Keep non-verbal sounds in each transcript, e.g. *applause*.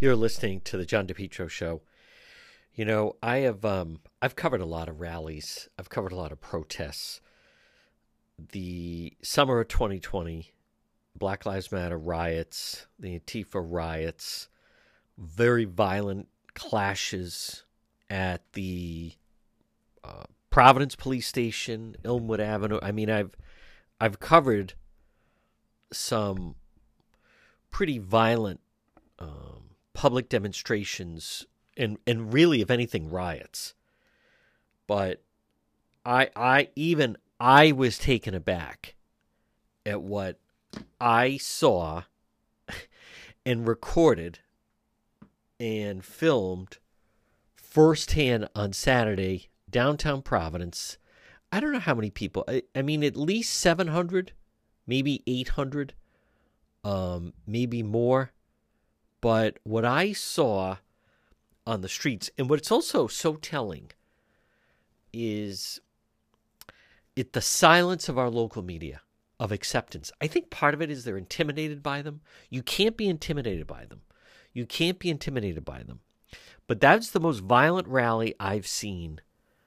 You're listening to the John DePetro show. You know, I have um I've covered a lot of rallies. I've covered a lot of protests. The summer of 2020, Black Lives Matter riots, the Antifa riots, very violent clashes at the uh, Providence Police Station, Elmwood Avenue. I mean, I've I've covered some pretty violent um, public demonstrations and and really, if anything, riots. But I I even I was taken aback at what I saw *laughs* and recorded and filmed firsthand on Saturday downtown Providence. I don't know how many people. I, I mean, at least 700, maybe 800, um, maybe more. But what I saw on the streets, and what's also so telling, is it the silence of our local media of acceptance. I think part of it is they're intimidated by them. You can't be intimidated by them. You can't be intimidated by them. But that's the most violent rally I've seen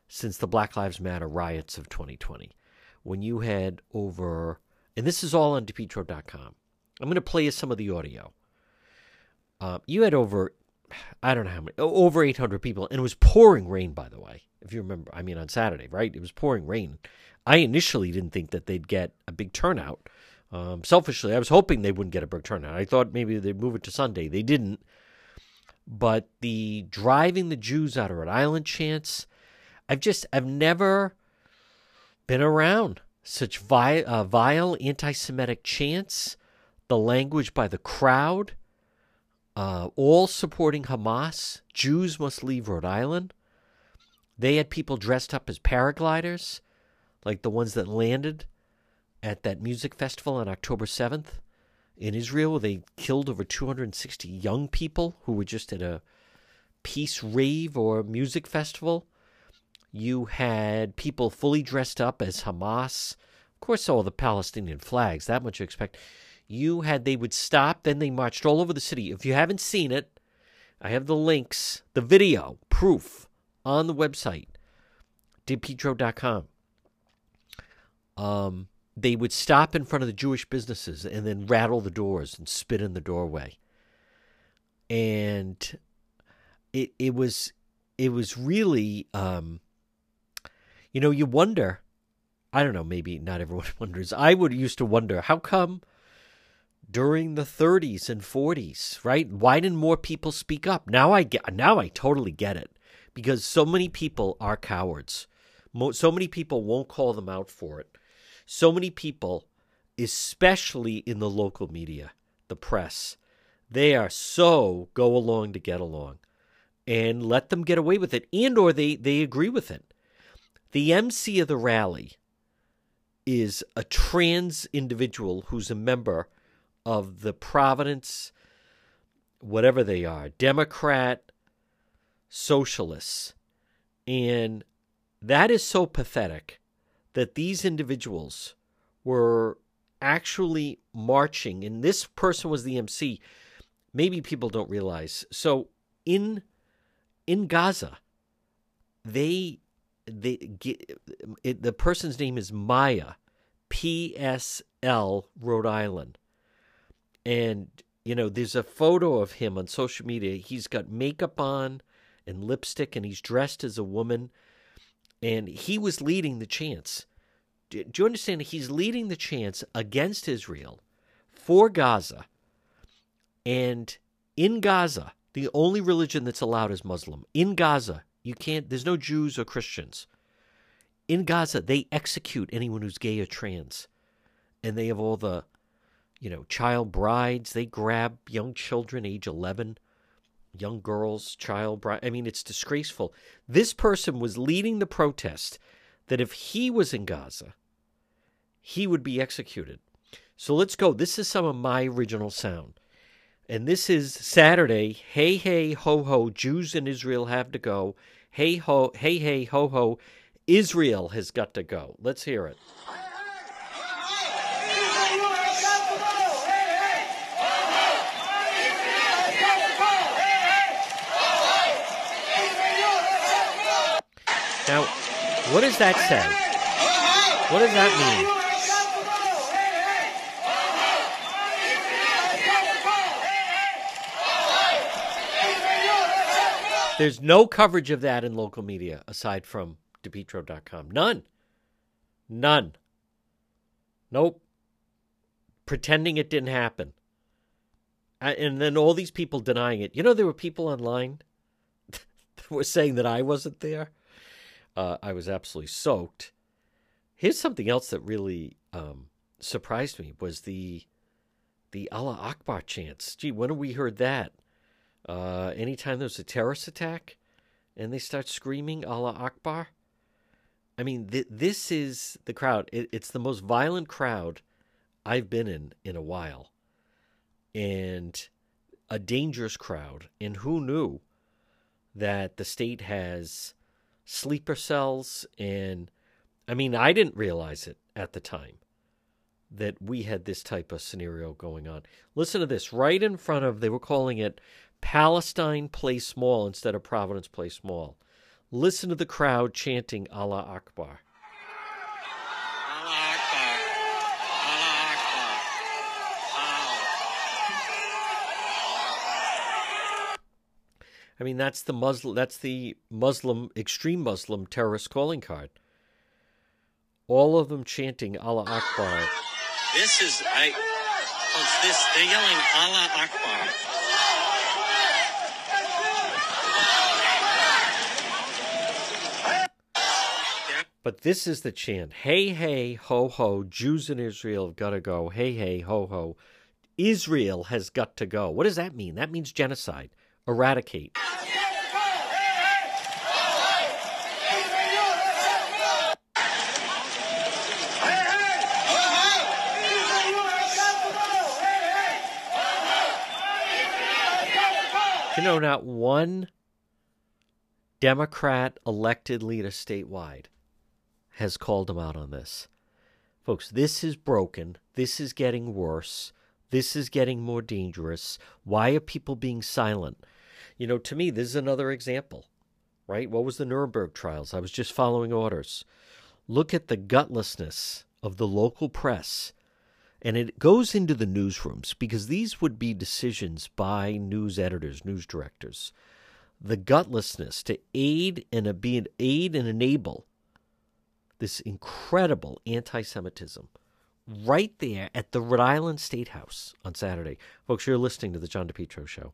since the Black Lives Matter riots of 2020. When you had over, and this is all on DePetro.com. I'm going to play you some of the audio. Uh, you had over, I don't know how many, over 800 people, and it was pouring rain, by the way. If you remember, I mean, on Saturday, right? It was pouring rain. I initially didn't think that they'd get a big turnout. Um, selfishly, I was hoping they wouldn't get a big turnout. I thought maybe they'd move it to Sunday. They didn't. But the driving the Jews out of Rhode Island chants, I've just, I've never been around such vile, uh, vile anti Semitic chants, the language by the crowd, uh, all supporting Hamas. Jews must leave Rhode Island. They had people dressed up as paragliders, like the ones that landed at that music festival on October 7th in Israel. They killed over 260 young people who were just at a peace rave or music festival. You had people fully dressed up as Hamas. Of course, all the Palestinian flags, that much you expect. You had, they would stop, then they marched all over the city. If you haven't seen it, I have the links, the video, proof on the website, depetro.com. Um, they would stop in front of the Jewish businesses and then rattle the doors and spit in the doorway. And it it was it was really um, you know, you wonder I don't know, maybe not everyone *laughs* wonders. I would used to wonder how come during the 30s and 40s, right? Why didn't more people speak up? Now I get now I totally get it because so many people are cowards. So many people won't call them out for it so many people, especially in the local media, the press, they are so go along to get along and let them get away with it and or they, they agree with it. The MC of the rally is a trans individual who's a member of the Providence, whatever they are, Democrat, socialists. And that is so pathetic that these individuals were actually marching, and this person was the MC. Maybe people don't realize. So in in Gaza, they they get, it, the person's name is Maya, PSL, Rhode Island, and you know there's a photo of him on social media. He's got makeup on and lipstick, and he's dressed as a woman and he was leading the chance. Do, do you understand? He's leading the chance against Israel for Gaza. And in Gaza, the only religion that's allowed is Muslim. In Gaza, you can't, there's no Jews or Christians. In Gaza, they execute anyone who's gay or trans. And they have all the, you know, child brides. They grab young children, age 11 young girls, child bride. I mean, it's disgraceful. This person was leading the protest that if he was in Gaza, he would be executed. So let's go. This is some of my original sound. And this is Saturday. Hey, hey, ho, ho. Jews in Israel have to go. Hey, ho, hey, hey, ho, ho. Israel has got to go. Let's hear it. Now, what does that say? What does that mean? There's no coverage of that in local media aside from DePetro.com. None. None. Nope. Pretending it didn't happen. And then all these people denying it. You know, there were people online *laughs* that were saying that I wasn't there. Uh, I was absolutely soaked. Here's something else that really um, surprised me was the the Allah Akbar chants. Gee, when have we heard that? Uh, anytime there's a terrorist attack and they start screaming Allah Akbar, I mean, th- this is the crowd. It, it's the most violent crowd I've been in in a while. And a dangerous crowd. And who knew that the state has sleeper cells? And I mean, I didn't realize it at the time that we had this type of scenario going on. Listen to this right in front of, they were calling it Palestine Place Mall instead of Providence Place Mall. Listen to the crowd chanting Allah Akbar. Allah Akbar. Allah Akbar. I mean, that's the Muslim. That's the Muslim, extreme Muslim terrorist calling card. All of them chanting Allah Akbar. This is I. Folks, this they're yelling Allah Akbar. But this is the chant Hey, hey, ho, ho, Jews in Israel have got to go. Hey, hey, ho, ho, Israel has got to go. What does that mean? That means genocide, eradicate. You know, not one Democrat elected leader statewide has called him out on this. Folks, this is broken. This is getting worse. This is getting more dangerous. Why are people being silent? You know, to me, this is another example, right? What was the Nuremberg trials? I was just following orders. Look at the gutlessness of the local press. And it goes into the newsrooms because these would be decisions by news editors, news directors. The gutlessness to aid and be an aid and enable this incredible anti Semitism right there at the Rhode Island State House on Saturday. Folks, you're listening to The John DePetro Show.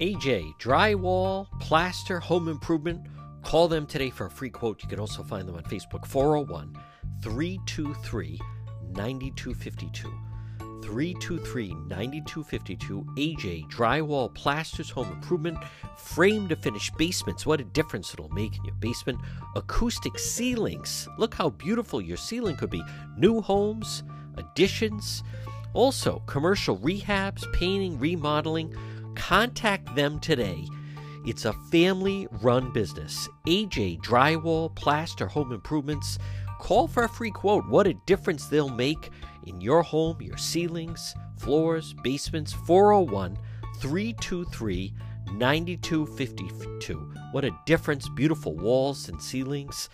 AJ, drywall, plaster, home improvement. Call them today for a free quote. You can also find them on Facebook, 401 323 9252. 323 9252 AJ Drywall Plasters Home Improvement Frame to Finish Basements. What a difference it'll make in your basement. Acoustic ceilings. Look how beautiful your ceiling could be. New homes, additions, also commercial rehabs, painting, remodeling. Contact them today. It's a family run business. AJ Drywall Plaster Home Improvements. Call for a free quote. What a difference they'll make in your home, your ceilings, floors, basements. 401 323 9252. What a difference. Beautiful walls and ceilings.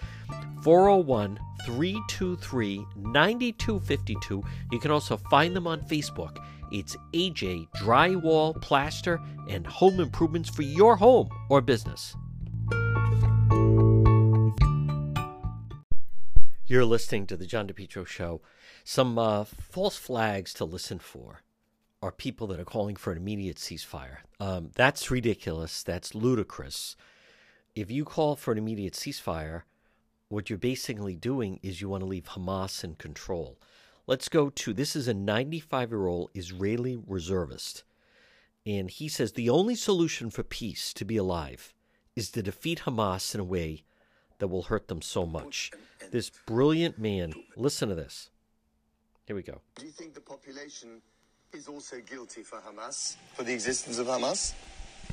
401 323 9252. You can also find them on Facebook. It's AJ Drywall, Plaster, and Home Improvements for your home or business. You're listening to the John DePetro Show. Some uh, false flags to listen for are people that are calling for an immediate ceasefire. Um, that's ridiculous. That's ludicrous. If you call for an immediate ceasefire, what you're basically doing is you want to leave Hamas in control. Let's go to this is a 95 year old Israeli reservist. And he says the only solution for peace to be alive is to defeat Hamas in a way that will hurt them so much. This brilliant man, listen to this. Here we go. Do you think the population is also guilty for Hamas, for the existence of Hamas?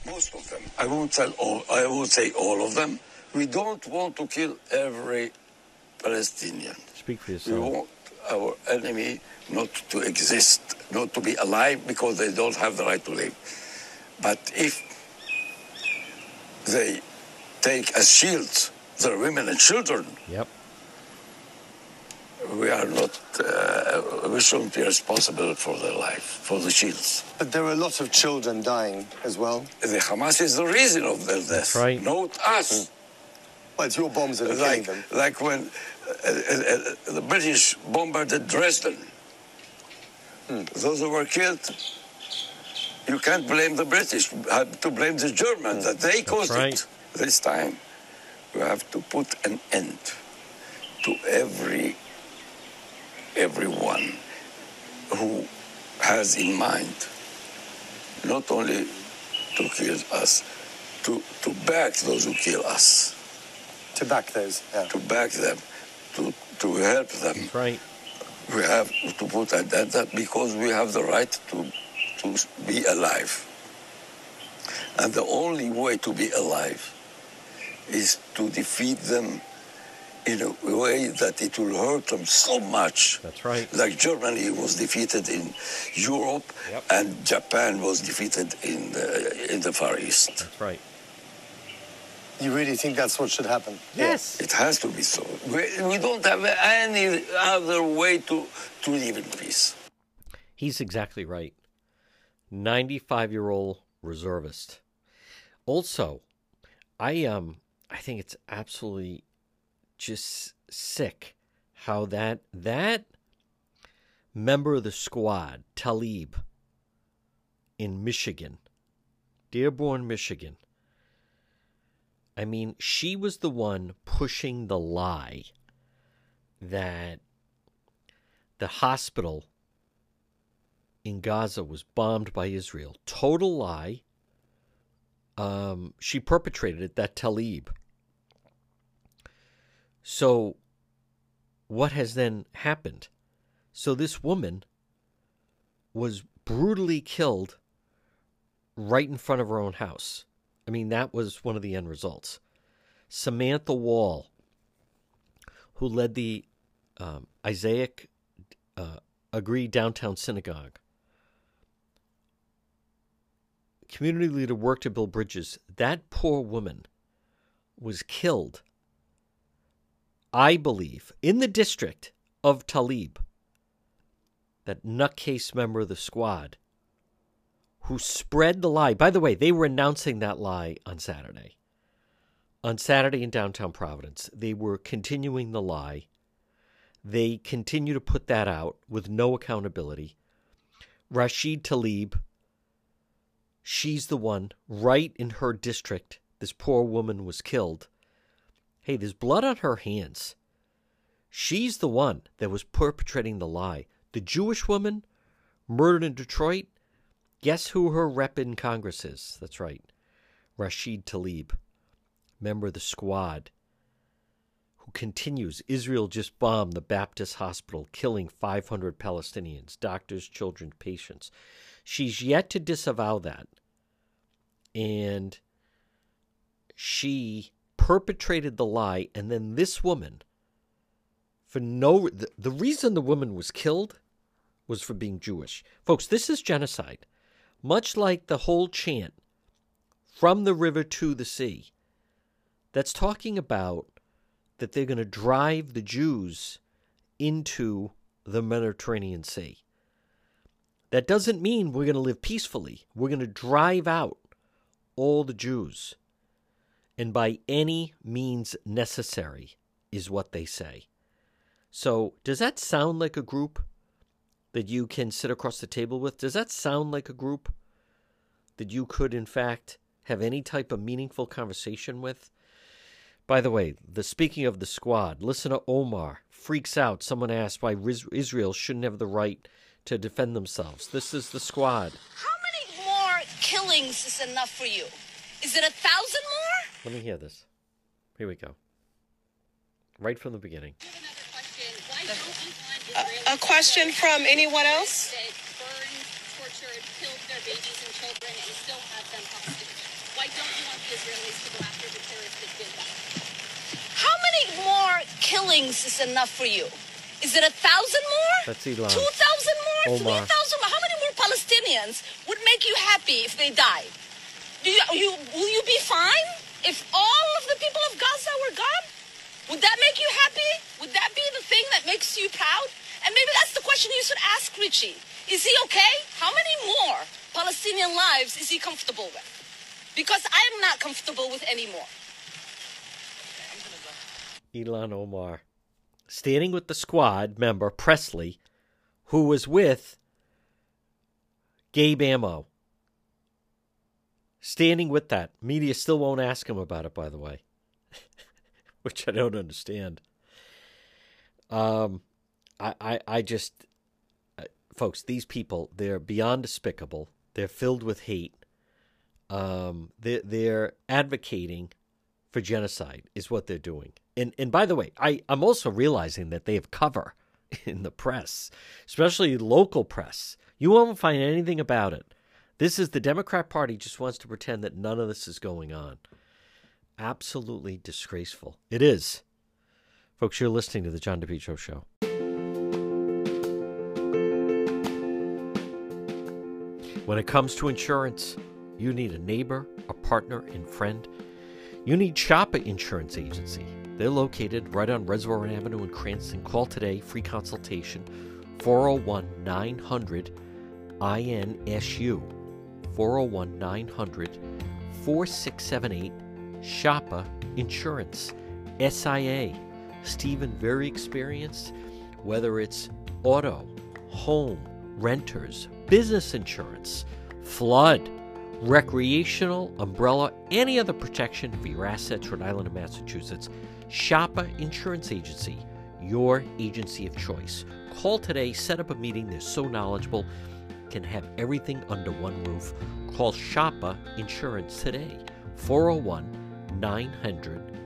Most of them. I won't tell all. I won't say all of them. We don't want to kill every Palestinian. Speak for We yourself. Want our enemy not to exist, not to be alive because they don't have the right to live. But if they take as shields their women and children, Yep. we are not, uh, we shouldn't be responsible for their life, for the shields. But there are a lot of children dying as well. The Hamas is the reason of their death, right. not us. Well, it's your bombs that are killing Like, them. like when Uh, uh, uh, the British bombarded Dresden. Hmm, those who were killed, you can't blame the British. You have to blame the Germans that they caused right. it. This time, we have to put an end to every everyone who has in mind not only to kill us, to, to back those who kill us, To back those. Yeah. to back them, to, to help them. That's right. We have to put end that because we have the right to, to be alive. And the only way to be alive is to defeat them in a way that it will hurt them so much. That's right. Like Germany was defeated in Europe Yep. and Japan was defeated in the, in the Far East. That's right. You really think that's what should happen? Yes. It has to be so. We, we don't have any other way to, to live in peace. He's exactly right. 95 year old reservist. Also, I um I think it's absolutely just sick how that that member of the squad, Tlaib, in Michigan, Dearborn, Michigan. I mean, she was the one pushing the lie that the hospital in Gaza was bombed by Israel. Total lie. Um, she perpetrated it, that Tlaib. So, what has then happened? So, this woman was brutally killed right in front of her own house. I mean, that was one of the end results. Samantha Woll, who led the um, Isaac uh, Agree Downtown Synagogue, community leader worked to build bridges. That poor woman was killed, I believe, in the district of Tlaib. That nutcase member of the squad who spread the lie. By the way, they were announcing that lie on Saturday. On Saturday in downtown Providence, they were continuing the lie. They continue to put that out with no accountability. Rashid Tlaib, she's the one right in her district. This poor woman was killed. Hey, there's blood on her hands. She's the one that was perpetrating the lie. The Jewish woman murdered in Detroit, guess who her rep in Congress is? That's right. Rashid Tlaib, member of the squad, who continues. Israel just bombed the Baptist hospital, killing 500 Palestinians, doctors, children, patients. She's yet to disavow that. And she perpetrated the lie, and then this woman, for no the, the reason the woman was killed was for being Jewish. Folks, this is genocide. Much like the whole chant from the river to the sea that's talking about that they're going to drive the Jews into the Mediterranean Sea. That doesn't mean we're going to live peacefully. We're going to drive out all the Jews. And by any means necessary, is what they say. So, does that sound like a group that you can sit across the table with? Does that sound like a group that you could, in fact, have any type of meaningful conversation with? By the way, the speaking of the squad, listener Omar freaks out. Someone asked why Israel shouldn't have the right to defend themselves. This is the squad. How many more killings is enough for you? Is it a thousand more? Let me hear this. Here we go. Right from the beginning. A question from anyone else? that burned, tortured, killed their babies and children and still have them hostage? Why don't you want the Israelis to go after the terrorists that did that? How many more killings is enough for you? Is it a thousand more? That's Ilhan. Two thousand more? Omar. Three thousand more? How many more Palestinians would make you happy if they died? Do you, you, will you be fine if all of the people of Gaza were gone? Would that make you happy? Would that be the thing that makes you proud? And maybe that's the question you should ask Richie. Is he okay? How many more Palestinian lives is he comfortable with? Because I'm not comfortable with any more. Ilhan Omar, standing with the squad member Pressley, who was with Gabe Amo. Standing with that. Media still won't ask him about it, by the way, *laughs* which I don't understand. Um, I, I, I just, uh, folks, these people, they're beyond despicable. They're filled with hate. Um, they're, they're advocating for genocide, is what they're doing. And, and by the way, I, I'm also realizing that they have cover *laughs* in the press, especially local press. You won't find anything about it. This is the Democrat Party just wants to pretend that none of this is going on. Absolutely disgraceful. It is. Folks, you're listening to the John DePetro Show. When it comes to insurance, you need a neighbor, a partner, and friend. You need Shoppa Insurance Agency. They're located right on Reservoir Avenue in Cranston. Call today, free consultation, 401 900 INSU. 401 900 4678. Shoppa Insurance. SIA. Stephen, very experienced, whether it's auto, home, renters, business insurance, flood, recreational, umbrella, any other protection for your assets, Rhode Island and Massachusetts. Shoppa Insurance Agency, your agency of choice. Call today, set up a meeting. They're so knowledgeable, can have everything under one roof. Call Shoppa Insurance today, 401 900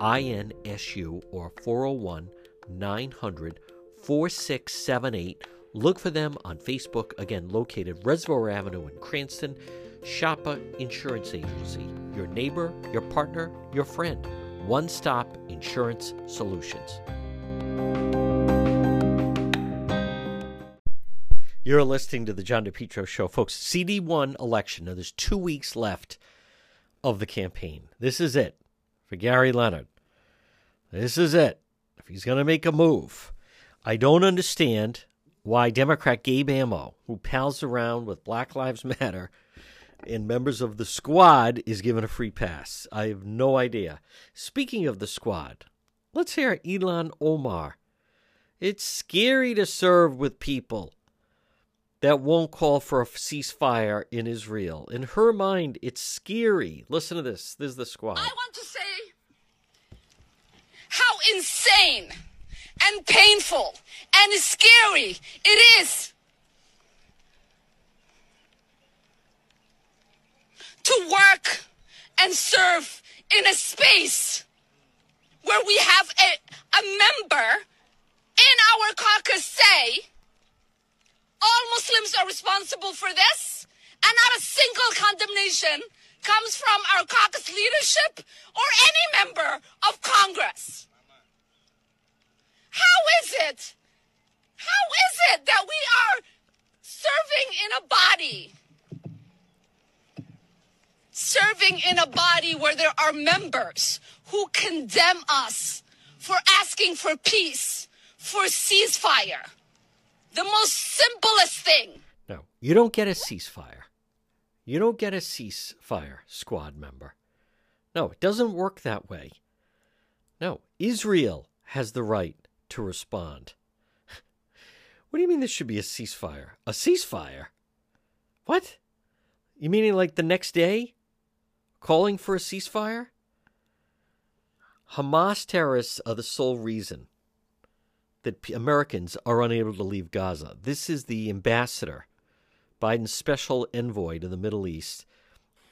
INSU or 401 900 4678. Look for them on Facebook, again, located Reservoir Avenue in Cranston. Shoppa Insurance Agency, your neighbor, your partner, your friend. One stop insurance solutions. You're listening to the John DePetro Show, folks. CD1 election. Now, there's two weeks left of the campaign. This is it for Gary Leonard. This is it. If he's going to make a move, I don't understand why Democrat Gabe Amo, who pals around with Black Lives Matter and members of the squad, is given a free pass. I have no idea. Speaking of the squad, let's hear Ilhan Omar. It's scary to serve with people that won't call for a ceasefire in Israel. In her mind, it's scary. Listen to this. This is the squad. I want to say how insane and painful and scary it is to work and serve in a space where we have a, a member in our caucus say all Muslims are responsible for this, and not a single condemnation comes from our caucus leadership or any member of Congress. How is it? How is it that we are serving in a body? Serving in a body where there are members who condemn us for asking for peace, for ceasefire. The most simplest thing. No, you don't get a ceasefire. You don't get a ceasefire, squad member. No, it doesn't work that way. No, Israel has the right to respond. *laughs* what do you mean this should be a ceasefire? A ceasefire? What? You meaning like the next day? Calling for a ceasefire? Hamas terrorists are the sole reason that Americans are unable to leave Gaza. This is the ambassador, Biden's special envoy to the Middle East,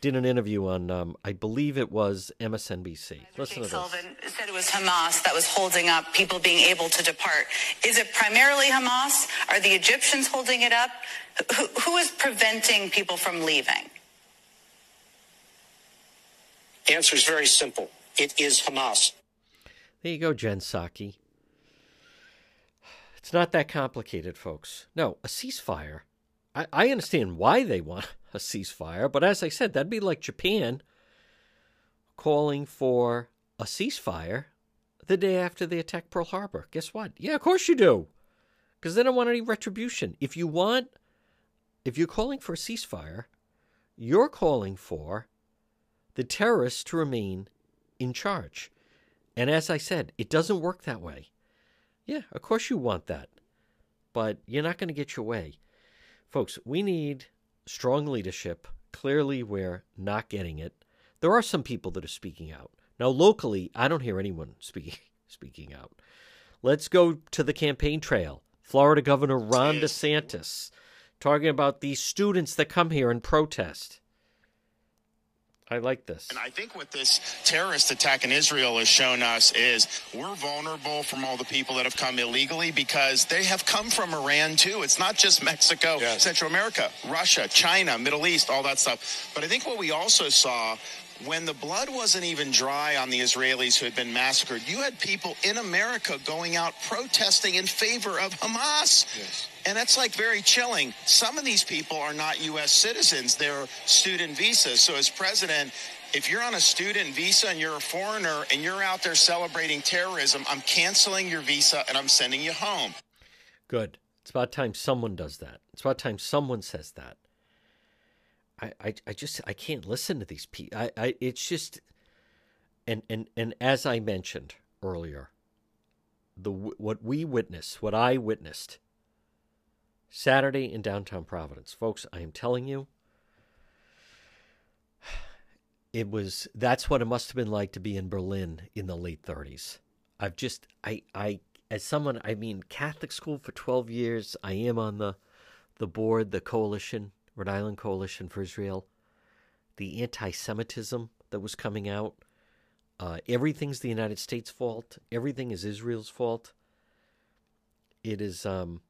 did an interview on, um, I believe it was MSNBC. Listen to this. Said it was Hamas that was holding up people being able to depart. Is it primarily Hamas? Are the Egyptians holding it up? Who, who is preventing people from leaving? Answer is very simple. It is Hamas. There you go, Jen Psaki. It's not that complicated, folks. No, a ceasefire. I, I understand why they want a ceasefire, but as I said, that'd be like Japan calling for a ceasefire the day after they attack Pearl Harbor. Guess what? Yeah, of course you do. Because they don't want any retribution. If you want, if you're calling for a ceasefire, you're calling for the terrorists to remain in charge. And as I said, it doesn't work that way. Yeah, of course you want that. But you're not going to get your way. Folks, we need strong leadership. Clearly, we're not getting it. There are some people that are speaking out. Now, locally, I don't hear anyone *laughs* speaking speaking out. Let's go to the campaign trail. Florida Governor Ron DeSantis talking about these students that come here and protest. I like this. And I think what this terrorist attack in Israel has shown us is we're vulnerable from all the people that have come illegally because they have come from Iran too. It's not just Mexico, yes. Central America, Russia, China, Middle East, all that stuff. But I think what we also saw when the blood wasn't even dry on the Israelis who had been massacred, you had people in America going out protesting in favor of Hamas. Yes. And that's like very chilling. Some of these people are not U.S. citizens, they're student visas. So, as president, if you're on a student visa and you're a foreigner and you're out there celebrating terrorism, I'm canceling your visa and I'm sending you home. Good. It's about time someone does that. It's about time someone says that. I, I, I just I can't listen to these people. I, I it's just and and and as I mentioned earlier, the what we witnessed, what I witnessed Saturday in downtown Providence, folks. I am telling you, it was that's what it must have been like to be in Berlin in the late 30s. I've just I I as someone I mean Catholic school for 12 years. I am on the the board, the coalition Rhode Island Coalition for Israel, the anti Semitism that was coming out. Uh, everything's the United States' fault. Everything is Israel's fault. It is, um,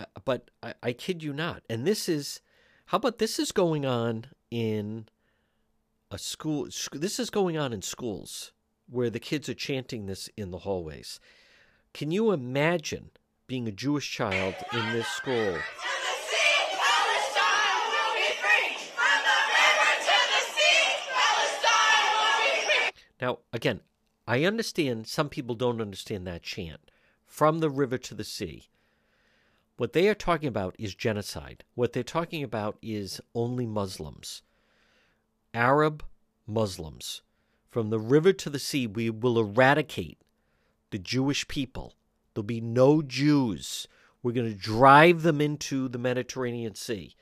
Uh, but I, I kid you not. And this is, how about this is going on in a school? This is going on in schools where the kids are chanting this in the hallways. Can you imagine being a Jewish child in this school? Now, again, I understand some people don't understand that chant from the river to the sea. What they are talking about is genocide. What they're talking about is only Muslims, Arab Muslims. From the river to the sea, we will eradicate the Jewish people. There'll be no Jews. We're going to drive them into the Mediterranean Sea.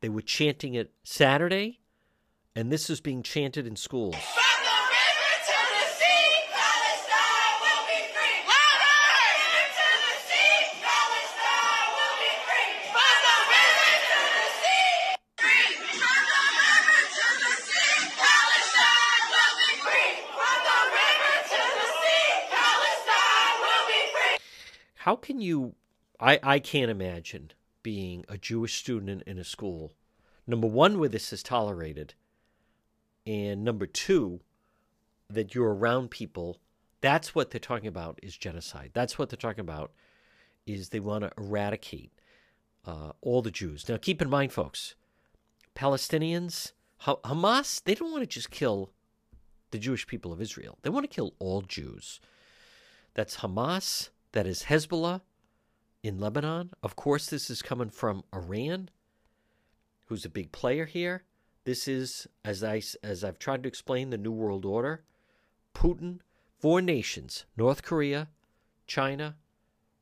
They were chanting it Saturday, and this is being chanted in schools. How can you I, I can't imagine being a Jewish student in, a school, number one, where this is tolerated, and number two, that you're around people. That's what they're talking about is genocide. That's what they're talking about is they want to eradicate uh, all the Jews. Now, keep in mind, folks, Palestinians, Hamas, they don't want to just kill the Jewish people of Israel. They want to kill all Jews. That's Hamas that is Hezbollah in Lebanon. Of course, this is coming from Iran, who's a big player here. This is, as I as I've tried to explain, the New World Order. Putin, four nations: North Korea, China,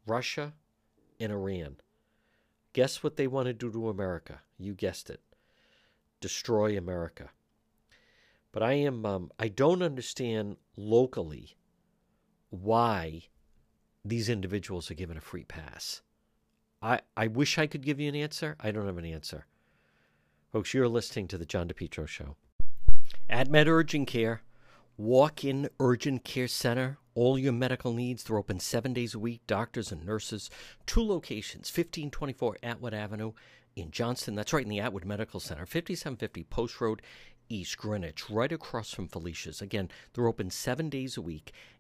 Russia, and Iran. Guess what they want to do to America? You guessed it. Destroy America. But I am um, I don't understand locally why these individuals are given a free pass? I, I wish I could give you an answer. I don't have an answer. Folks, you're listening to the John DePetro Show. AtMed Urgent Care, walk in urgent care center. All your medical needs. They're open seven days a week. Doctors and nurses. Two locations 1524 Atwood Avenue in Johnston. That's right in the Atwood Medical Center. 5750 Post Road, East Greenwich, right across from Felicia's. Again, they're open seven days a week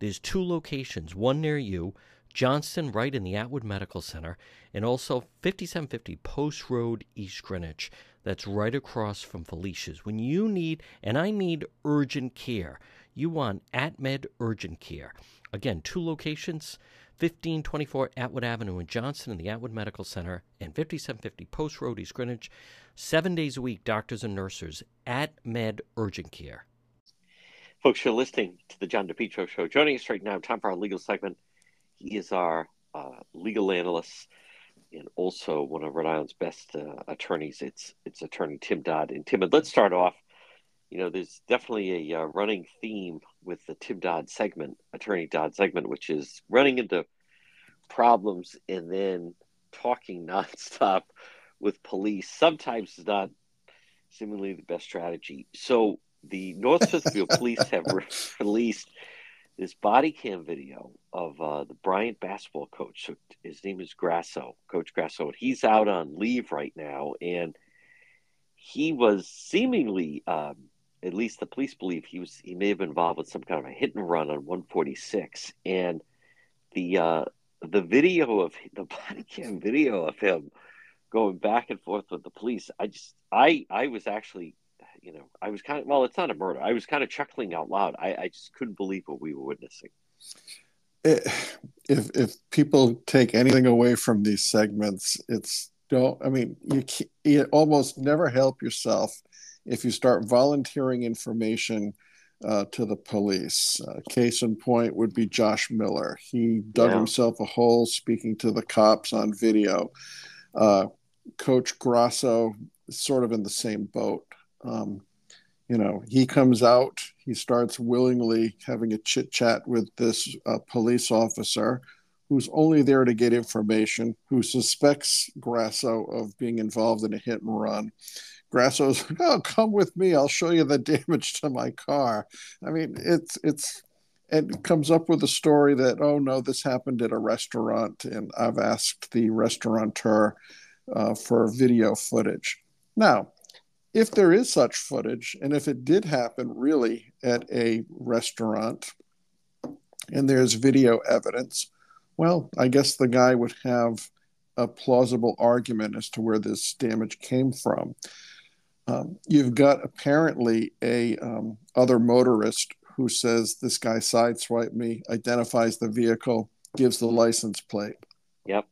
There's two locations, one near you, Johnston, right in the Atwood Medical Center, and also 5750 Post Road, East Greenwich. That's right across from Felicia's. When you need, and I need urgent care, you want AtMed Urgent Care. Again, two locations 1524 Atwood Avenue in Johnston in the Atwood Medical Center, and 5750 Post Road, East Greenwich. Seven days a week, doctors and nurses at Med Urgent Care. Folks, you're listening to the John DePetro Show. Joining us right now, time for our legal segment. He is our uh, legal analyst and also one of Rhode Island's best uh, attorneys. It's it's attorney Tim Dodd. And Tim, let's start off. You know, there's definitely a uh, running theme with the Tim Dodd segment, attorney Dodd segment, which is running into problems and then talking *laughs* nonstop with police. Sometimes is not seemingly the best strategy. So the North Smithfield Police have re- released this body cam video of uh, the Bryant basketball coach. His name is Grasso, Coach Grasso. He's out on leave right now, and he was seemingly, um, at least the police believe, he was he may have been involved with some kind of a hit and run on 146, and the uh, the video of the *laughs* body cam video of him going back and forth with the police. I just I I was actually you know, I was kind of well, it's not a murder. I was kind of chuckling out loud. I, I just couldn't believe what we were witnessing. It, if if people take anything away from these segments, it's don't. I mean, you you almost never help yourself if you start volunteering information uh, to the police. Uh, case in point would be Josh Miller. He dug yeah. himself a hole speaking to the cops on video. Uh, Coach Grasso sort of in the same boat. Um, you know, he comes out, he starts willingly having a chit chat with this uh, police officer who's only there to get information, who suspects Grasso of being involved in a hit and run. Grasso's, *laughs* oh, come with me, I'll show you the *laughs* damage to my car. I mean, it's, it's, and comes up with a story that, oh no, this happened at a restaurant, and I've asked the restaurateur uh, for video footage. Now, if there is such footage, and if it did happen really at a restaurant, and there's video evidence, well, I guess the guy would have a plausible argument as to where this damage came from. Um, you've got apparently a um, other motorist who says this guy sideswiped me, identifies the vehicle, gives the license plate. Yep.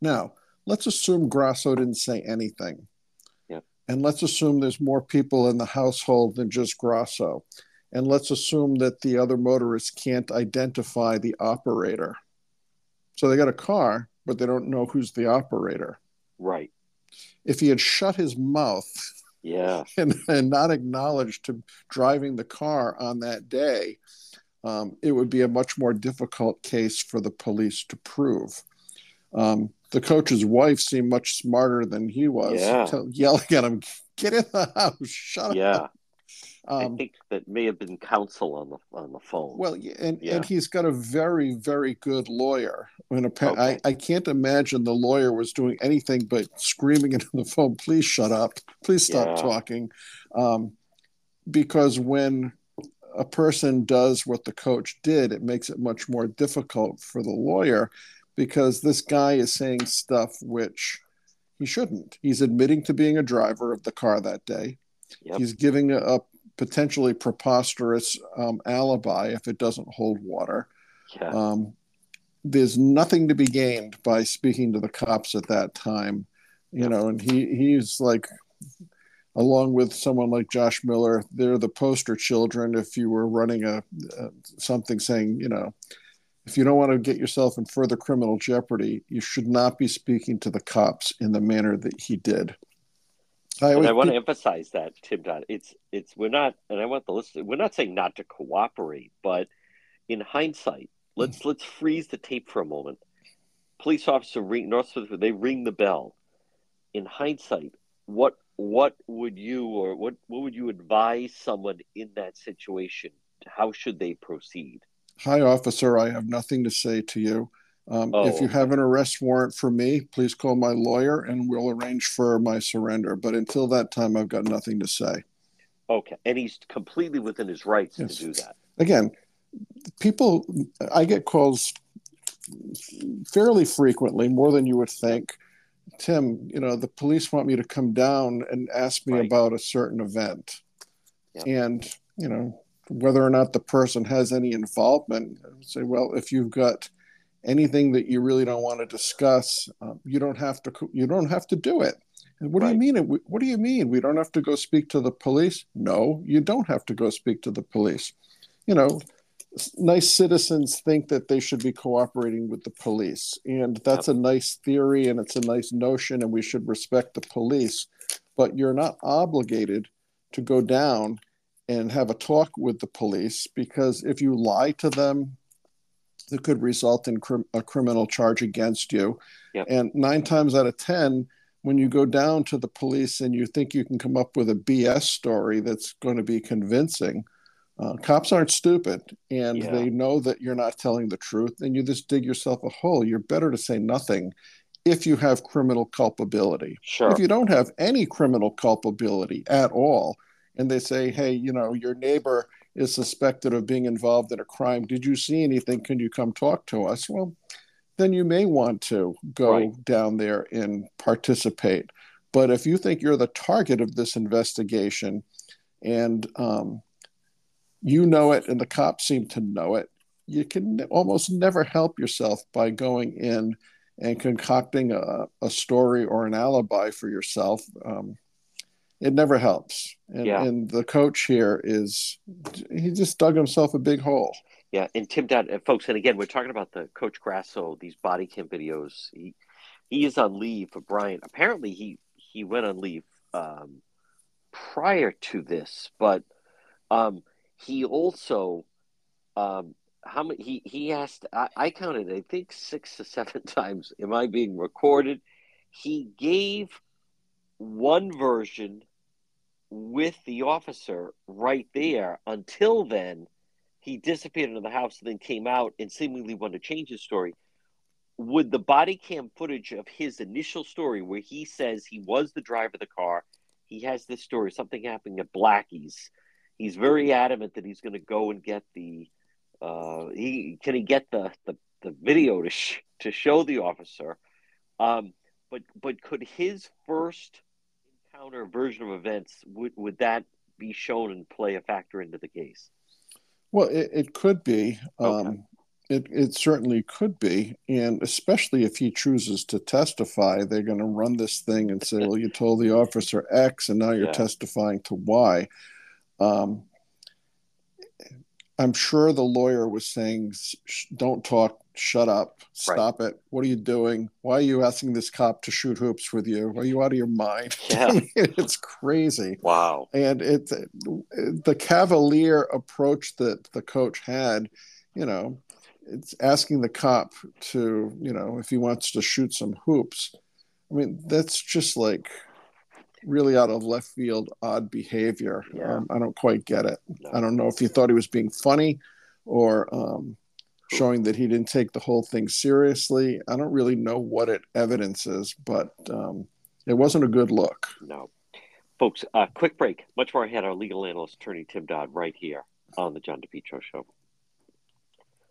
Now, let's assume Grasso didn't say anything. And let's assume there's more people in the household than just Grasso. And let's assume that the other motorists can't identify the operator. So they got a car, but they don't know who's the operator. Right. If he had shut his mouth yeah. *laughs* and, and not acknowledged to driving the car on that day, um, it would be a much more difficult case for the police to prove. Um, the coach's wife seemed much smarter than he was, yeah. yelling at him, "Get in the house! Shut yeah. up!" Um, I think that may have been counsel on the on the phone. Well, and yeah. and he's got a very very good lawyer. And okay. I I can't imagine the lawyer was doing anything but screaming into the phone, "Please shut up! Please stop yeah. talking," um, because when a person does what the coach did, it makes it much more difficult for the lawyer because this guy is saying stuff which he shouldn't. He's admitting to being a driver of the car that day. Yep. He's giving a, a potentially preposterous um, alibi if it doesn't hold water. Yeah. Um, there's nothing to be gained by speaking to the cops at that time, you yep. know, and he he's like along with someone like Josh Miller, they're the poster children if you were running a, a something saying, you know, if you don't want to get yourself in further criminal jeopardy, you should not be speaking to the cops in the manner that he did. I, and I want to emphasize that, Tim Dodd. It's it's we're not, and I want the listener. We're not saying not to cooperate, but in hindsight, let's let's freeze the tape for a moment. Police officer ring North Smithfield, they ring the bell. In hindsight, what what would you or what what would you advise someone in that situation? How should they proceed? Hi, officer. I have nothing to say to you. Um, Oh, if you have an arrest warrant for me, please call my lawyer and we'll arrange for my surrender. But until that time, I've got nothing to say. Okay, and he's completely within his rights Yes. to do that. Again, people, I get calls fairly frequently, more than you would think. Tim, you know, the police want me to come down and ask me Right. about a certain event. Yep. And, you know, whether or not the person has any involvement, say, well, if you've got anything that you really don't want to discuss, um, you don't have to, you don't have to do it. And what do you mean? What do you mean? We don't have to go speak to the police? No, you don't have to go speak to the police. You know, nice citizens think that they should be cooperating with the police. And that's a nice theory and it's a nice notion, and we should respect the police. But you're not obligated to go down and have a talk with the police because if you lie to them, it could result in crim- a criminal charge against you. Yep. And nine times out of 10, when you go down to the police and you think you can come up with a BS story that's going to be convincing, uh, cops aren't stupid and Yeah. they know that you're not telling the truth and you just dig yourself a hole. You're better to say nothing if you have criminal culpability. Sure. If you don't have any criminal culpability at all, and they say, hey, you know, your neighbor is suspected of being involved in a crime. Did you see anything? Can you come talk to us? Well, then you may want to go Right. down there and participate. But if you think you're the target of this investigation and um, you know it and the cops seem to know it, you can almost never help yourself by going in and concocting a, a story or an alibi for yourself. Um, it never helps. And, Yeah. and the coach here is, he just dug himself a big hole. Yeah, and Tim Dodd, uh, folks, and again, we're talking about the Coach Grasso, these body cam videos. He he is on leave for Bryant. Apparently, he he went on leave um, prior to this, but um, he also um, how many he he asked. I, I counted, I think, six to seven *laughs* times. Am I being recorded? He gave one version with the officer right there. Until then, he disappeared into the house and then came out and seemingly wanted to change his story. Would the body cam footage of his initial story, where he says he was the driver of the car, he has this story, something happening at Blackie's. He's very adamant that he's going to go and get the. Uh, he can he get the the, the video to sh- to show the officer, um, but but could his first encounter version of events would would that be shown and play a factor into the case? Well, it, it could be. Um, it, it certainly could be. And especially if he chooses to testify, they're going to run this thing and say, well, you told the officer X and now you're Yeah. testifying to Y. Um, I'm sure the lawyer was saying, don't talk, shut up, stop it. What are you doing? Why are you asking this cop to shoot hoops with you? Are you out of your mind? *laughs* Yeah. I mean, it's crazy Wow. and it's the cavalier approach that the coach had you know it's asking the cop to you know if he wants to shoot some hoops i mean that's just like really out of left field odd behavior Yeah. um, i don't quite get it No. i don't know if he thought he was being funny or um, showing that he didn't take the whole thing seriously i don't really know what it evidences but um, it wasn't a good look No. Folks, uh, quick break. Much more ahead. Our legal analyst, attorney Tim Dodd, right here on the John DePetro Show.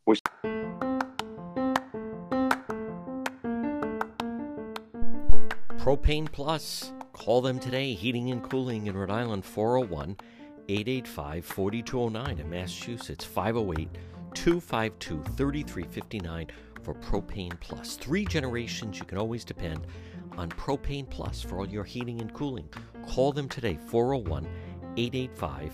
We're Propane Plus. Call them today. Heating and Cooling in Rhode Island 401 885 4209 in Massachusetts 508 252 3359 for Propane Plus. Three generations you can always depend on Propane Plus for all your heating and cooling. Call them today 401 885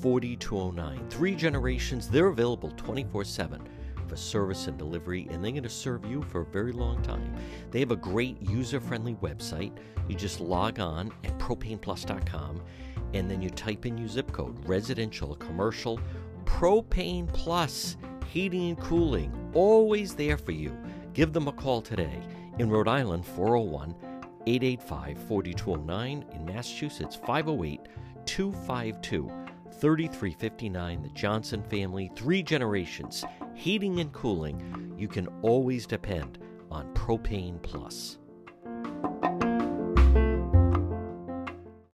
4209. Three generations, they're available 24 7 for service and delivery, and they're going to serve you for a very long time. They have a great user friendly website. You just log on at propaneplus.com and then you type in your zip code, residential, commercial, Propane Plus. heating and cooling, always there for you. Give them a call today. In Rhode Island, 401 885 4209. In Massachusetts, 508 252 3359. The Johnson family, three generations, heating and cooling. You can always depend on Propane Plus.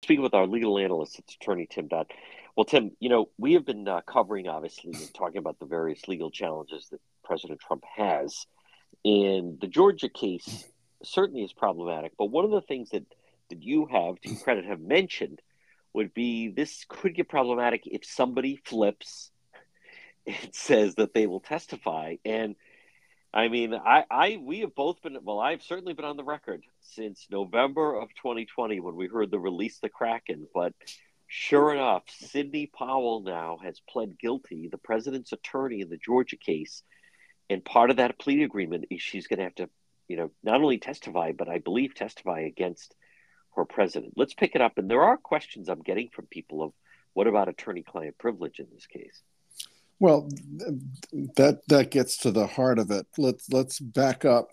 Speaking with our legal analyst, it's attorney Tim Dodd. Well, Tim, you know, we have been uh, covering, obviously, and talking about the various legal challenges that President Trump has. And the Georgia case certainly is problematic. But one of the things that, that you have, to credit, have mentioned would be this could get problematic if somebody flips and *laughs* says that they will testify. And I mean, I, I, we have both been, well, I've certainly been on the record since November of 2020 when we heard the release the Kraken. But sure enough, Sidney Powell now has pled guilty, the president's attorney in the Georgia case. And part of that plea agreement is she's going to have to, you know, not only testify, but I believe testify against her president. Let's pick it up. And there are questions I'm getting from people of what about attorney client privilege in this case? Well, that that gets to the heart of it. Let's let's back up.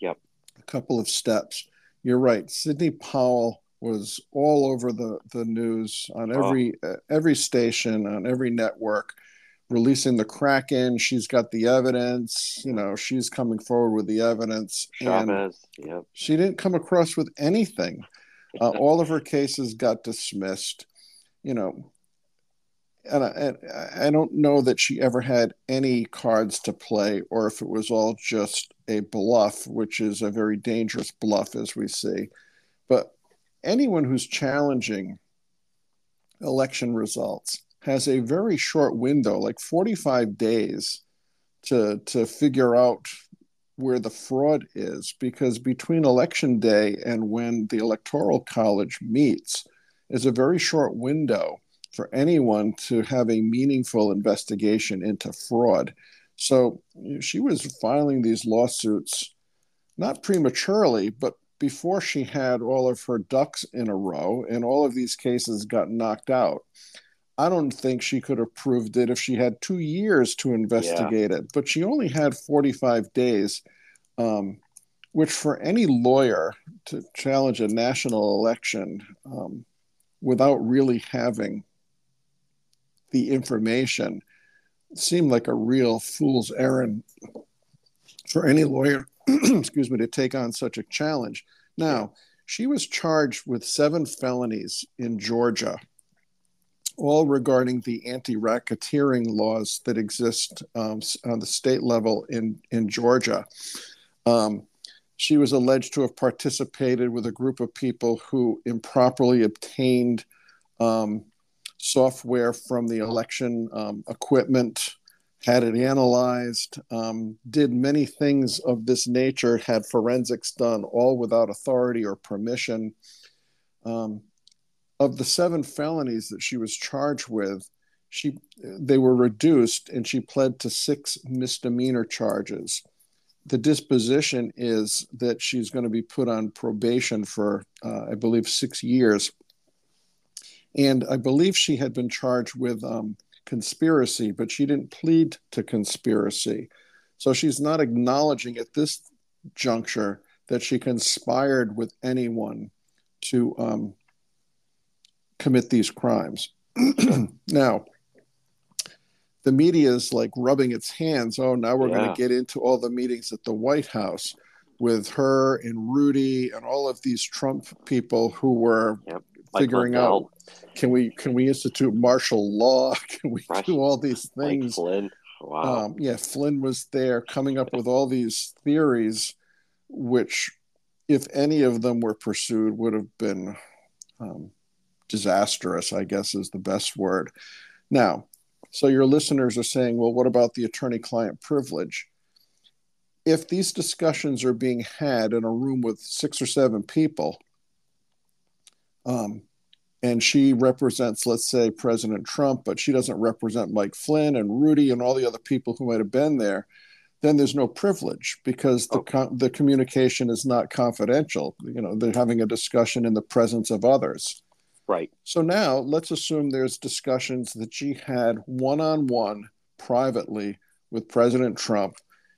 Yep. A couple of steps. You're right. Sidney Powell was all over the the news on every oh. uh, every station on every network releasing the kraken she's got the evidence you know she's coming forward with the evidence Chavez, yep. she didn't come across with anything *laughs* uh, all of her cases got dismissed you know and I, and I don't know that she ever had any cards to play or if it was all just a bluff, which is a very dangerous bluff, as we see. Anyone who's challenging election results has a very short window, like 45 days, to, to figure out where the fraud is, because between election day and when the Electoral College meets is a very short window for anyone to have a meaningful investigation into fraud. So she was filing these lawsuits not prematurely, but before she had all of her ducks in a row and all of these cases got knocked out. I don't think she could have proved it if she had two years to investigate yeah. it, but she only had 45 days, um, which for any lawyer to challenge a national election um, without really having the information seemed like a real fool's errand for any lawyer, *clears throat* excuse me, to take on such a challenge. Now, she was charged with seven felonies in Georgia, all regarding the anti racketeering laws that exist um, on the state level in, in Georgia. Um, she was alleged to have participated with a group of people who improperly obtained um, software from the election um, equipment, had it analyzed, um, did many things of this nature, had forensics done, all without authority or permission. Um, of the seven felonies that she was charged with, she they were reduced and she pled to six misdemeanor charges. The disposition is that she's going to be put on probation for, uh, I believe, six years and I believe she had been charged with um, conspiracy, but she didn't plead to conspiracy. So she's not acknowledging at this juncture that she conspired with anyone to um, commit these crimes. *clears throat* now, the media is like rubbing its hands. Oh, now we're yeah. going to get into all the meetings at the White House with her and Rudy and all of these Trump people who were yep figuring out can we can we institute martial law? *laughs* Can we do all these things? Flynn. Wow. Um, yeah, Flynn was there coming up with all these theories, which, if any of them were pursued, would have been um, disastrous. I guess is the best word. Now, so your listeners are saying, well, what about the attorney-client privilege? If these discussions are being had in a room with six or seven people, um, and she represents, let's say, President Trump, but she doesn't represent Mike Flynn and Rudy and all the other people who might have been there, then there's no privilege because the okay. the communication is not confidential. You know, they're having a discussion in the presence of others. Right. So now let's assume there's discussions that she had one on one privately with President Trump.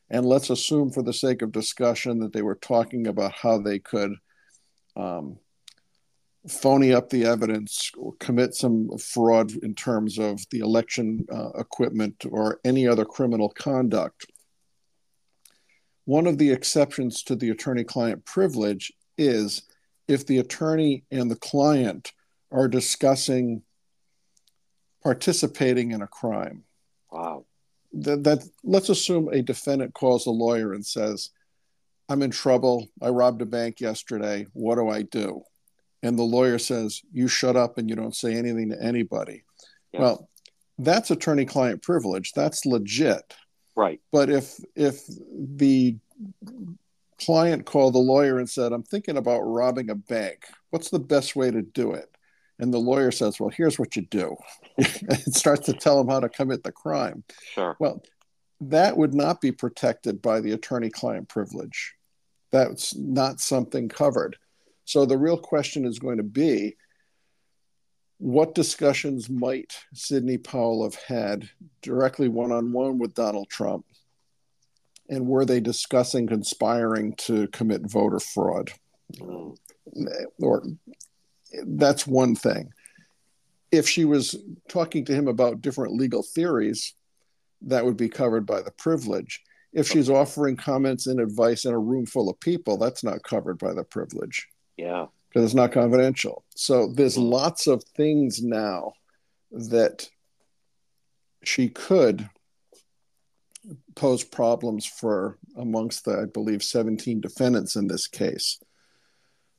And let's assume, for the sake of discussion, that they were talking about how they could um, phony up the evidence or commit some fraud in terms of the election uh, equipment or any other criminal conduct. One of the exceptions to the attorney client privilege is if the attorney and the client are discussing participating in a crime. Wow. That, that let's assume a defendant calls a lawyer and says, "I'm in trouble. I robbed a bank yesterday. What do I do?" And the lawyer says, "You shut up and you don't say anything to anybody." Yeah. Well, that's attorney-client privilege. That's legit. Right. But if if the client called the lawyer and said, "I'm thinking about robbing a bank. What's the best way to do it?" and the lawyer says, "Well, here's what you do," *laughs* it starts to tell him how to commit the crime. Sure. Well, that would not be protected by the attorney-client privilege. That's not something covered. So the real question is going to be what discussions might Sidney Powell have had directly one on one with Donald Trump? And were they discussing conspiring to commit voter fraud? Or that's one thing. If she was talking to him about different legal theories, that would be covered by the privilege. If she's offering comments and advice in a room full of people, that's not covered by the privilege. Yeah. Because it's not confidential. So there's mm-hmm. lots of things now that she could pose problems for amongst the, I believe, 17 defendants in this case.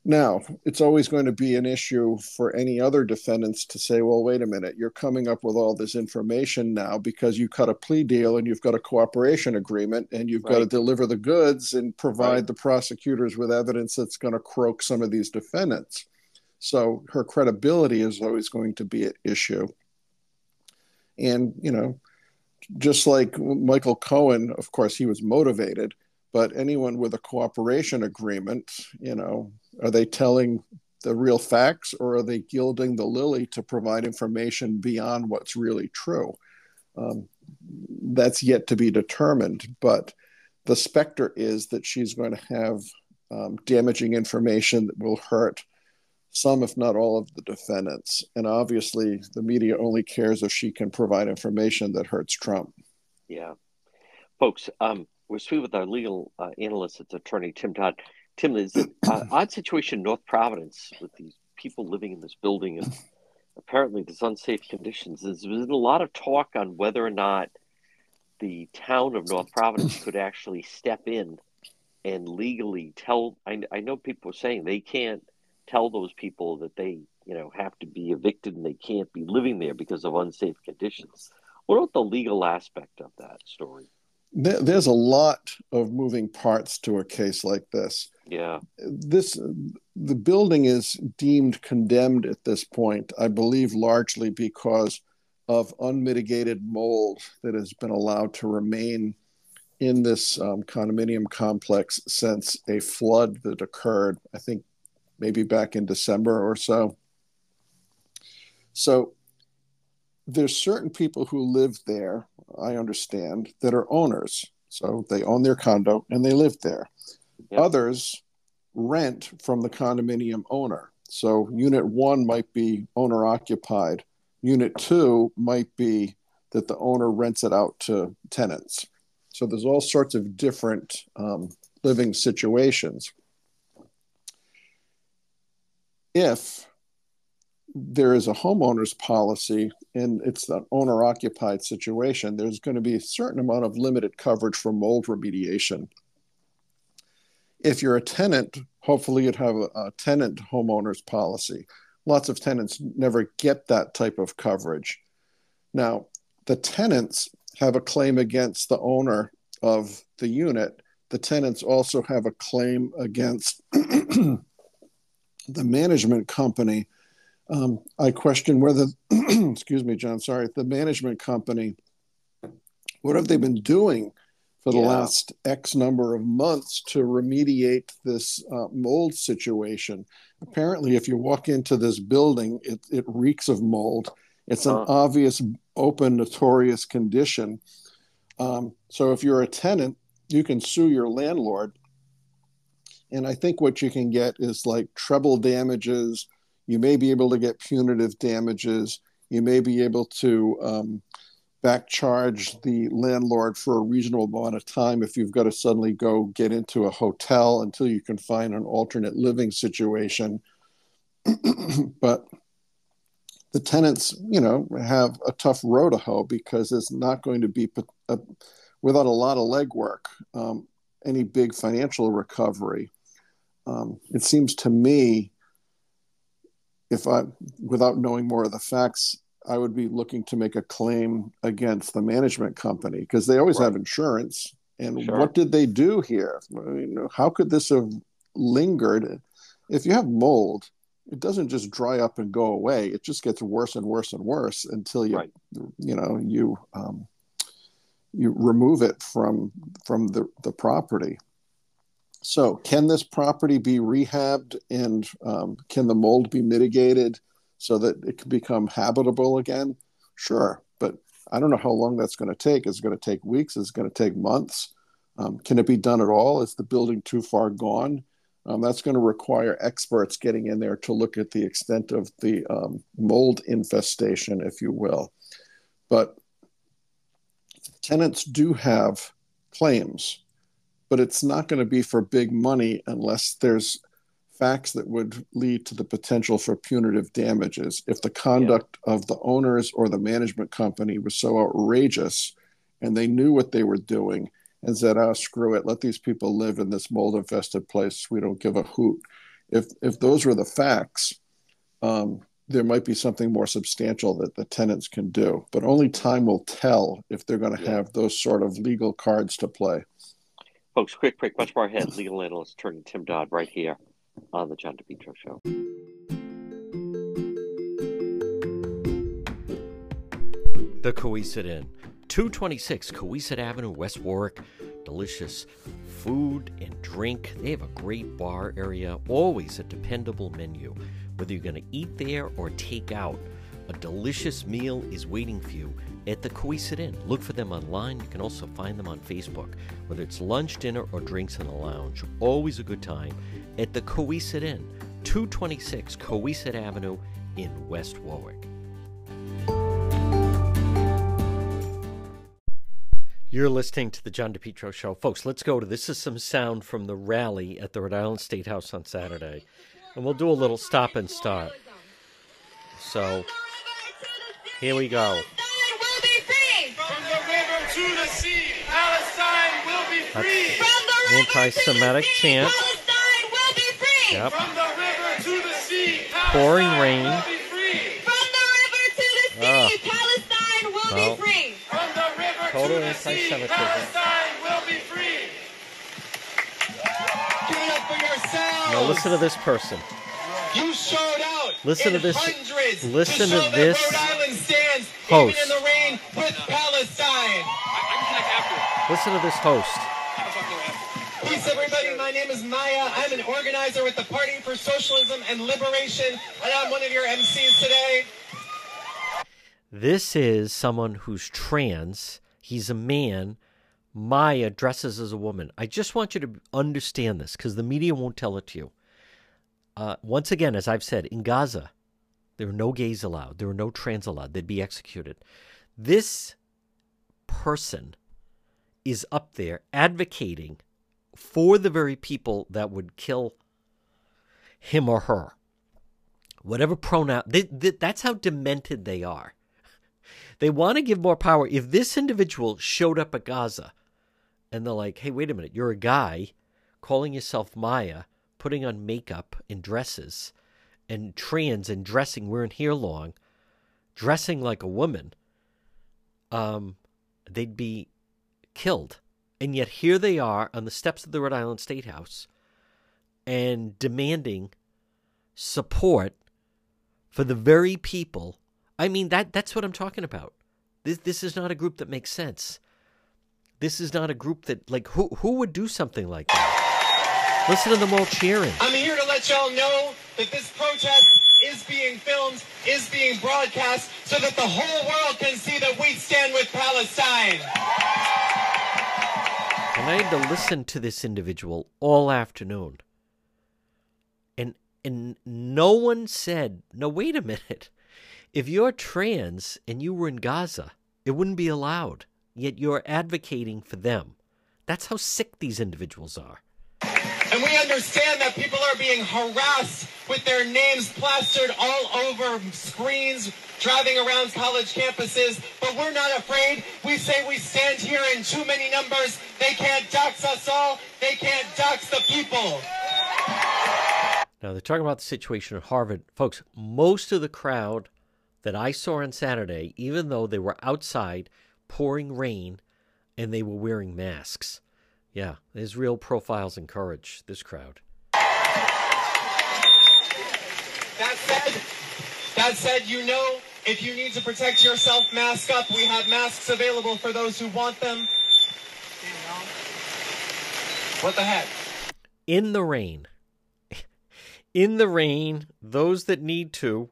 Now, it's always going to be an issue for any other defendants to say, well, wait a minute, you're coming up with all this information now because you cut a plea deal and you've got a cooperation agreement and you've right. got to deliver the goods and provide right. the prosecutors with evidence that's going to croak some of these defendants. So her credibility is always going to be at issue. And, you know, just like Michael Cohen, of course, he was motivated, but anyone with a cooperation agreement, you know, are they telling the real facts or are they gilding the lily to provide information beyond what's really true? Um, that's yet to be determined, but the specter is that she's going to have um, damaging information that will hurt some, if not all, of the defendants. And obviously, the media only cares if she can provide information that hurts Trump. Yeah. Folks, um, we're speaking with our legal uh, analyst, it's attorney Tim Dodd. Tim, there's an odd situation in North Providence with these people living in this building, and apparently there's unsafe conditions. There's been a lot of talk on whether or not the town of North Providence could actually step in and legally tell. I, I know people are saying they can't tell those people that they, you know, have to be evicted and they can't be living there because of unsafe conditions. What about the legal aspect of that story? There's a lot of moving parts to a case like this. Yeah. This the building is deemed condemned at this point, I believe largely because of unmitigated mold that has been allowed to remain in this um, condominium complex since a flood that occurred, I think maybe back in December or so. So there's certain people who live there, I understand, that are owners. So they own their condo and they live there. Yep. Others rent from the condominium owner. So unit one might be owner occupied. Unit two might be that the owner rents it out to tenants. So there's all sorts of different um, living situations. If there is a homeowner's policy and it's an owner occupied situation, there's going to be a certain amount of limited coverage for mold remediation. If you're a tenant, hopefully you'd have a, a tenant homeowner's policy. Lots of tenants never get that type of coverage. Now, the tenants have a claim against the owner of the unit. The tenants also have a claim against *clears throat* the management company um, I question whether, *clears throat* excuse me, John, sorry, the management company, what have they been doing for the yeah. last X number of months to remediate this uh, mold situation? Apparently, if you walk into this building, it, it reeks of mold. It's an uh obvious, open, notorious condition. Um, so if you're a tenant, you can sue your landlord. And I think what you can get is like treble damages. You may be able to get punitive damages. You may be able to um, back charge the landlord for a reasonable amount of time if you've got to suddenly go get into a hotel until you can find an alternate living situation. *clears throat* but the tenants, you know, have a tough row to hoe because it's not going to be a, without a lot of legwork, um, any big financial recovery. Um, it seems to me, if I, without knowing more of the facts, I would be looking to make a claim against the management company because they always right. have insurance. And sure. what did they do here? I mean, how could this have lingered? If you have mold, it doesn't just dry up and go away. It just gets worse and worse and worse until you, right. you know, you um, you remove it from from the, the property. So, can this property be rehabbed and um, can the mold be mitigated so that it can become habitable again? Sure, but I don't know how long that's going to take. Is it going to take weeks? Is it going to take months? Um, can it be done at all? Is the building too far gone? Um, that's going to require experts getting in there to look at the extent of the um, mold infestation, if you will. But tenants do have claims, but it's not going to be for big money unless there's facts that would lead to the potential for punitive damages. If the conduct yeah. of the owners or the management company was so outrageous and they knew what they were doing and said, "Oh, screw it, let these people live in this mold-infested place. We don't give a hoot." If if those were the facts, um, there might be something more substantial that the tenants can do. But only time will tell if they're going to yeah. have those sort of legal cards to play. Folks, quick break. Much more ahead. Legal analyst attorney Tim Dodd right here on the John DePetro Show. The Cowesett Inn 226 Cowesett Avenue, West Warwick. Delicious food and drink. They have a great bar area, always a dependable menu. Whether you're going to eat there or take out, a delicious meal is waiting for you at the Cowesett Inn. Look for them online. You can also find them on Facebook. Whether it's lunch, dinner, or drinks in the lounge, always a good time at the Cowesett Inn, 226 Cowesett Avenue in West Warwick. You're listening to the John DePetro Show. Folks, let's go to this is some sound from the rally at the Rhode Island State House on Saturday. And we'll do a little stop and start. So, here we go. Anti-Semitic chant. Yep. Pouring rain. From the river to the sea, oh. Palestine will well. be free. Ah. Total anti-Semitism. Palestine will be free. Give it up for yourselves. Now listen to this person. You showed out. Listen to this. Listen to, to this. Rhode Island stands host. in the rain with Palestine. Listen to this host. Peace, everybody. My name is Maya. I'm an organizer with the Party for Socialism and Liberation, and I'm one of your MCs today. This is someone who's trans. He's a man. Maya dresses as a woman. I just want you to understand this because the media won't tell it to you. Uh, once again, as I've said, in Gaza, there are no gays allowed. There are no trans allowed. They'd be executed. This person is up there advocating for the very people that would kill him or her. Whatever pronoun, they, they, that's how demented they are. They want to give more power. If this individual showed up at Gaza and they're like, hey, wait a minute, you're a guy calling yourself Maya, putting on makeup and dresses, and trans and dressing, weren't here long, dressing like a woman, um, they'd be killed. And yet here they are on the steps of the Rhode Island State House and demanding support for the very people. I mean that that's what I'm talking about. This this is not a group that makes sense. This is not a group that like who who would do something like that? Listen to them all cheering. I'm here to let y'all know that this protest is being filmed, is being broadcast, so that the whole world can see that we stand with Palestine. And I had to listen to this individual all afternoon. And and no one said, "No, wait a minute. If you're trans and you were in Gaza, it wouldn't be allowed. Yet you're advocating for them." That's how sick these individuals are. And we understand that people are being harassed with their names plastered all over screens, driving around college campuses. But we're not afraid. We say we stand here in too many numbers. They can't dox us all. They can't dox the people. Now, they're talking about the situation at Harvard. Folks, most of the crowd that I saw on Saturday, even though they were outside pouring rain and they were wearing masks, yeah, Israel profiles encourage this crowd. That said, that said, you know, if you need to protect yourself, mask up. We have masks available for those who want them. What the heck? In the rain. *laughs* In the rain, those that need to,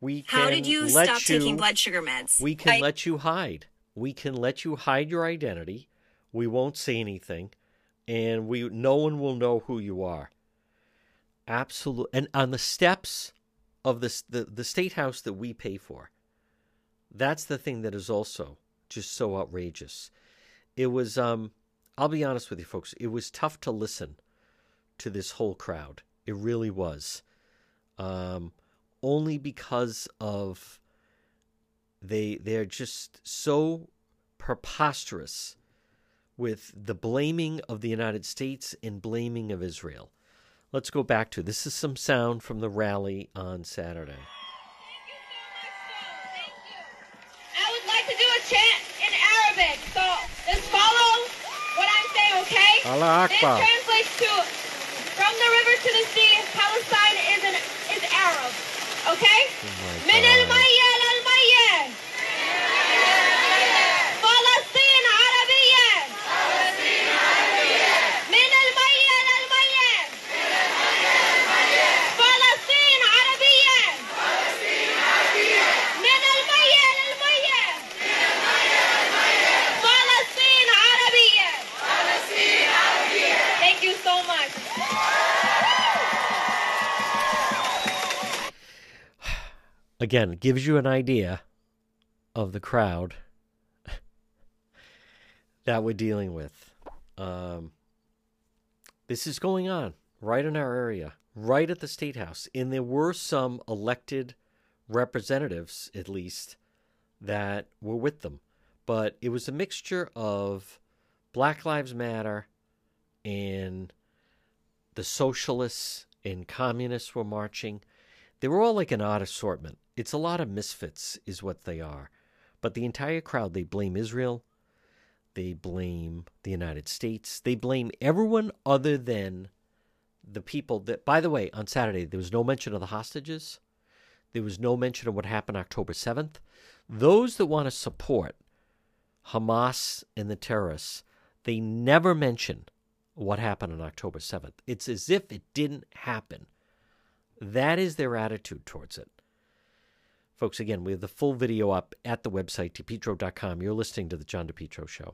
we can How did you let stop you, taking blood sugar meds? We can I- let you hide. We can let you hide your identity. We won't say anything, and we no one will know who you are. Absolutely. And on the steps of this the, the state house that we pay for. That's the thing that is also just so outrageous. It was um I'll be honest with you folks, it was tough to listen to this whole crowd. It really was. Um only because of they they're just so preposterous with the blaming of the United States and blaming of Israel. Let's go back to this is some sound from the rally on Saturday. Thank you so much. Thank you. I would like to do a chant in Arabic. So, just follow what I'm saying, okay? Allah Akbar. This translates to from the river to the sea, Palestine is an is Arab. Okay? Oh Men and Again, gives you an idea of the crowd *laughs* that we're dealing with. Um, this is going on right in our area, right at the State House. And there were some elected representatives, at least, that were with them. But it was a mixture of Black Lives Matter and the socialists and communists were marching. They were all like an odd assortment. It's a lot of misfits, is what they are. But the entire crowd, they blame Israel. They blame the United States. They blame everyone other than the people that, by the way, on Saturday, there was no mention of the hostages. There was no mention of what happened October 7th. Those that want to support Hamas and the terrorists, they never mention what happened on October 7th. It's as if it didn't happen. That is their attitude towards it. Folks, again, we have the full video up at the website, depetro.com. You're listening to The John DePetro Show.